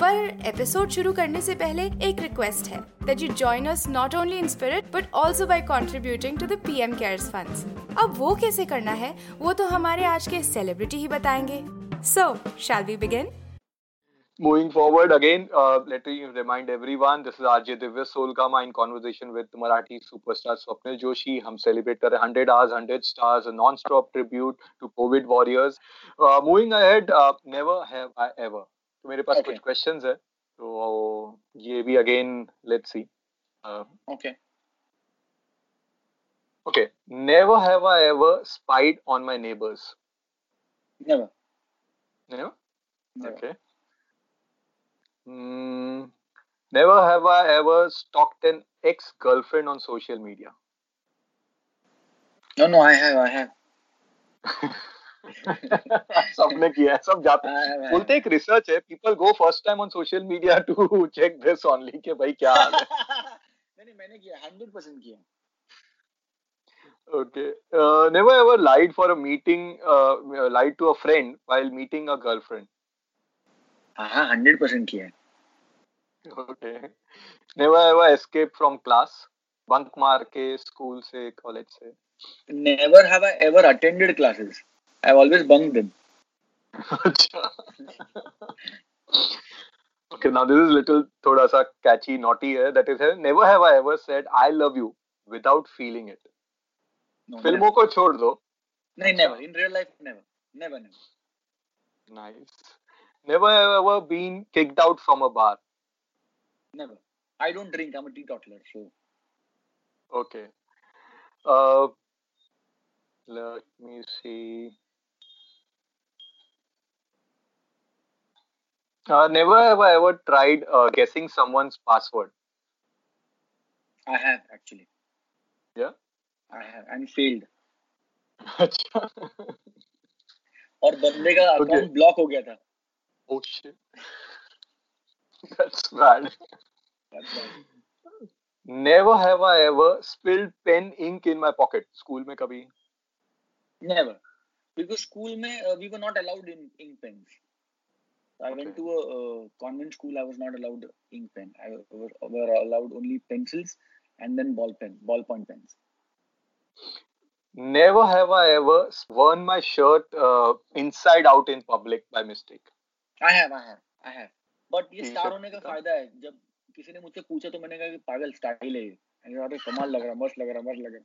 पर एपिसोड शुरू करने से पहले एक रिक्वेस्ट है that you join us not only in spirit but also by contributing to the PM cares funds अब वो कैसे करना है वो तो हमारे आज के सेलिब्रिटी ही बताएँगे so shall we begin Moving forward again, uh, let me remind everyone, this is RJ Divya Solkama in conversation with Marathi superstar Swapnil Joshi. हम celebrate कर 100 hours, 100 stars, a non-stop tribute to COVID warriors. Uh, moving ahead, uh, never have I ever. तो मेरे पास okay. कुछ question है तो ये भी again let see okay never have I ever spied on my neighbours never have I ever stalked an ex girlfriend on social media no no I have I have सबने किया है सब जाते have, I have. बोलते एक research है people go first time on social media to check this only के भाई क्या हाल है। नहीं नहीं मैंने किया हंड्रेड परसेंट किया। Okay never ever lied for a meeting lied to a friend while meeting a girlfriend हाँ हंड्रेड परसेंट किया है। Okay never ever escape from class bunk मार के स्कूल से कॉलेज से। Never have I ever attended classes I always bunk them अच्छा okay now this is little thoda sa catchy naughty है that is never have I ever said I love you without feeling it फिल्मों को छोड़ दो नहीं never in real life never never never nice never have ever been kicked out from a bar never I don't drink I am a teetotaler so okay uh let me see uh, never have I ever tried uh, guessing someone's password I have actually yeah I have and failed अच्छा और बंदे का Okay. Account block हो गया था Oh shit. That's bad. That's why. Never have I ever spilled pen ink in my pocket. School में कभी Never. Because school mein, uh, we were not allowed in ink pens. I went Okay. to a uh, convent school. I was not allowed ink pen. I were, were allowed only pencils and then ball pen, ballpoint pens. Never have I ever worn my shirt uh, inside out in public by mistake. I have, I have, I have. But ये ठीक star है, होने का ठीक है। फायदा है जब किसी ने मुझसे पूछा तो मैंने कहा कि पागल स्टाइल है ये मैंने कहा, अरे कमाल लग रहा मस्त लग रहा मस्त लग रहा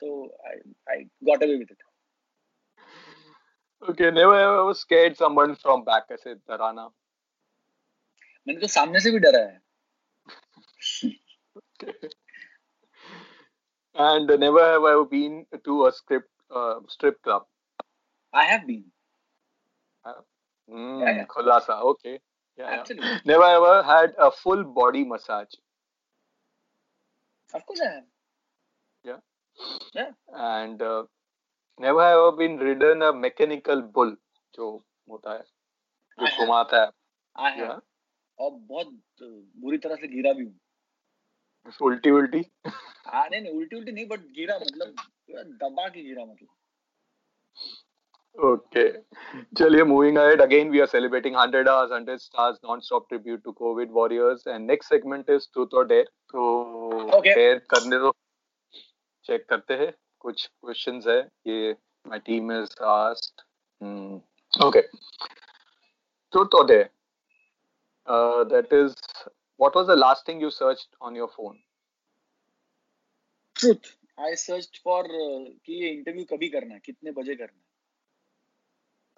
तो I I got away with it Okay, never have I ever scared someone from back. ऐसे डराना. मैंने तो सामने से भी डरा है And never have I ever been to a script uh, strip club. I have been Mm, Yeah, yeah. खुलासा. Okay. Yeah, yeah. Absolutely. Never ever had a full body massage. Of course I have Yeah. Yeah. And uh, never have I been ridden a mechanical bull. जो होता है जो घुमाता है have Yeah. और बहुत uh, बुरी तरह से गिरा भी हूँ उल्टी उल्टी हाँ नहीं नहीं उल्टी उल्टी नहीं बट गिरा मतलब दबा के गिरा मतलब Okay. चलिए moving ahead again we are celebrating 100 hours 100 stars non-stop tribute to COVID warriors and next segment is truth or dare तो Okay. dare करने दो चेक करते हैं कुछ क्वेश्चन है ये my team is asked okay truth और dare that is what was the last thing you search on your phone truth I search for कि ये इंटरव्यू कभी करना है कितने बजे करना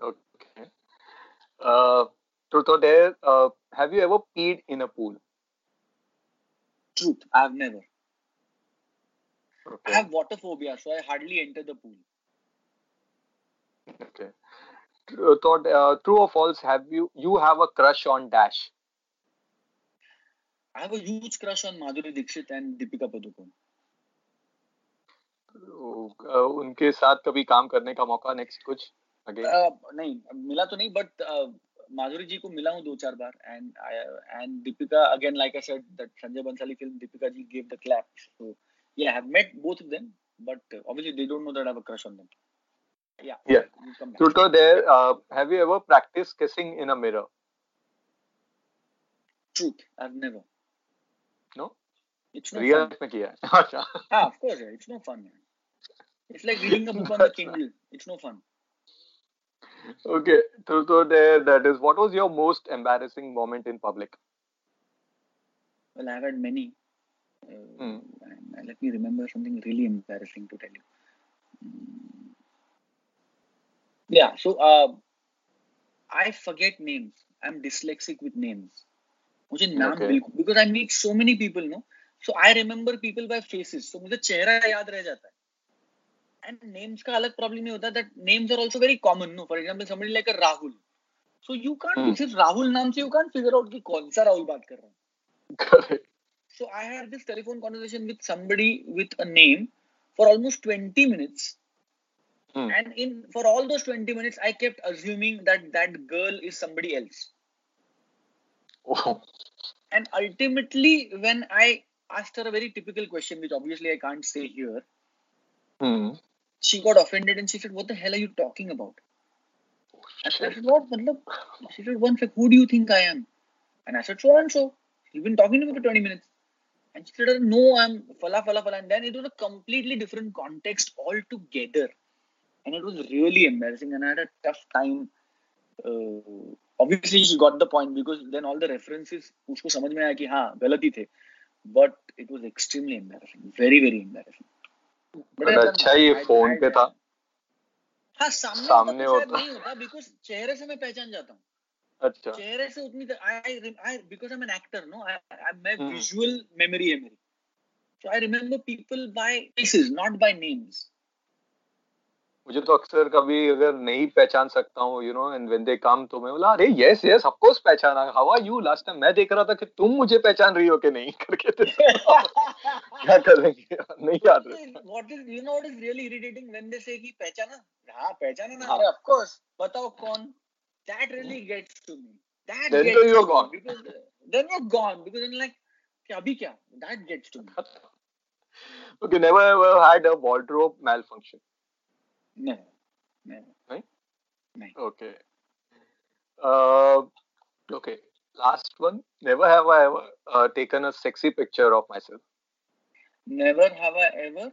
है। ओके ट्रुथ और have you ever peed in a pool truth I have never I have water phobia, so I hardly enter the pool. Okay. Or uh, true or false? Have you you have a crush on Dash? I have a huge crush on Madhuri Dixit and Deepika Padukone. Uh, उनके साथ कभी काम करने का मौका next कुछ again Uh, नहीं मिला तो नहीं बट माधुरी जी को मिला हूँ दो चार बार and and Deepika again like I said that Sanjay Bhansali film Deepika ji gave the clap so Yeah, I've met both of them, but uh, obviously they don't know that I have a crush on them. Yeah. Yeah. Shruto, there, uh, have you ever practiced kissing in a mirror? Truth, I've never. No? It's not Real fun. Real ah, of course, yeah. it's no fun. It's like reading a book on the Kindle. It's no fun. Okay, so, so there, that is. What was your most embarrassing moment in public? Well, I've had many. Uh, Hmm. and, uh, let me remember something really embarrassing to tell you Hmm. yeah so uh, I forget names. I'm dyslexic with names. मुझे नाम because I meet so many people, no. So I remember people by faces. So मुझे चेहरा याद रह जाता है. And names का अलग problem नहीं होता that names are also very common, no. For example, somebody like a Rahul. So you can't Hmm. सिर्फ़ राहुल नाम से you can't figure out कि कौन सा राहुल बात कर रहा है. So I had this telephone conversation with somebody with a name for almost 20 minutes. Hmm. And in for all those 20 minutes, I kept assuming that that girl is somebody else. Oh. And ultimately, when I asked her a very typical question, which obviously I can't say here, Hmm. she got offended and she said, What the hell are you talking about? And I said, What? She said, One sec, who do you think I am? And I said, So and so. You've been talking to me for 20 minutes. And she said, No, I'm fala fala fala. And then it was a completely different context altogether. And it was really embarrassing. And I had a tough time. Uh, obviously, she got the point because then all the references उसको समझ में आया कि हाँ गलत ही थे. But it was extremely embarrassing. Very, very embarrassing. But अच्छा. ये फ़ोन पे था हाँ सामने, सामने तो होता। नहीं होता बिकॉज़ चेहरे से मैं पहचान जाता हूँ अच्छा। चेहरे से उतनी I I because I am an actor no I मैं. विजुअल मेमोरी है मेरी। So I remember people by faces not by names मुझे तो अक्सर कभी अगर नहीं पहचान सकता हूँ you know and when they come तो मैं बोला अरे यस यस ऑफ़ कोर्स पहचाना। How are you last time मैं देख रहा था कि तुम मुझे पहचान रही हो कि नहीं? करके तो क्या करेंगे? नहीं याद what is you know what is really irritating when they say कि पहचाना हाँ पहचाना ना हाँ। अरे ऑफ़ कोर्स बताओ कौन? That really gets to me that Then तो you're gone. Because then you are gone because in like कि अभी क्या that gets to me Okay, never ever had a wardrobe malfunction. Never never Okay. Uh, okay. Last one. Never have I ever uh, taken a sexy picture of myself. never have I ever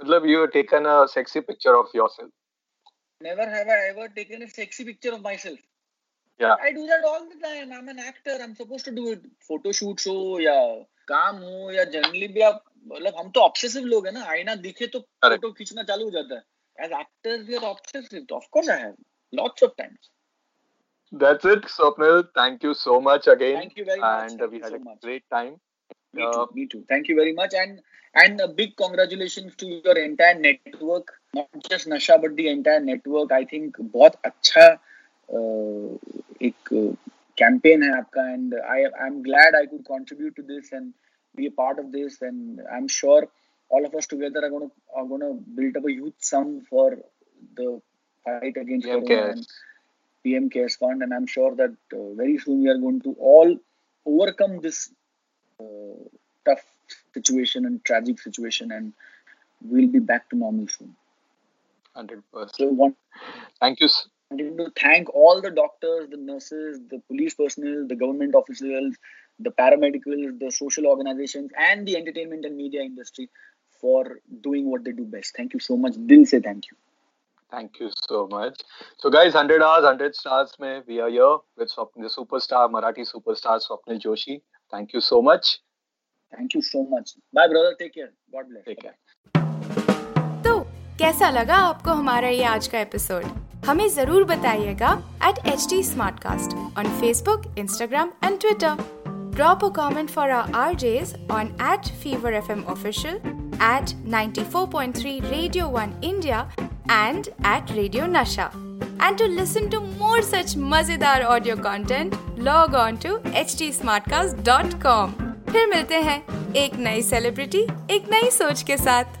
मतलब you have taken a sexy picture of yourself. Never have I ever taken a sexy picture of myself. Yeah. I do that all the time. I'm an actor. I'm supposed to do it. Photo shoots हो या काम हो या generally भी आप मतलब हम तो ऑब्सेसिव लोग हैं ना आईना दिखे तो. फ़ोटो खींचना चालू हो जाता है as actors we are obsessive of course I have lots of times That's it, Swapnil. Thank you so much again. Thank you very much. And Thank we had so a much. great time. Me Uh, too. Me too. Thank you very much. And and a big congratulations to your entire network. Not just Nasha, but the entire network. I think बहुत अच्छा uh, एक campaign है आपका and I I'm glad I could contribute to this and be a part of this and I'm sure all of us together are going to are going to build up a youth sum for the fight against PM corona cares. and PM Cares Fund and I'm sure that uh, very soon we are going to all overcome this uh, tough situation and tragic situation and we'll be back to normal soon. 100%. So I want Thank you. s- wanted to thank all the doctors, the nurses, the police personnel, the government officials, the paramedicals, the social organizations, and the entertainment and media industry for doing what they do best. Thank you so much. Dil se thank you. Thank you so much. So, guys, 100 hours, 100 stars. Mein, we are here with Swapnil, the superstar, Marathi superstar Swapnil Joshi. Thank you so much. Thank you so much. Bye, brother. Take care. God bless. Take care. कैसा लगा आपको हमारा ये आज का episode हमें ज़रूर बताइएगा at H T smartcast on Facebook Instagram and Twitter drop a comment for R Js on at fever F M official at ninety four point three radio one India and at radio Nasha and to listen to more such मज़ेदार audio content log on to H T smartcast dot com फिर मिलते हैं एक नई celebrity एक नई सोच के साथ।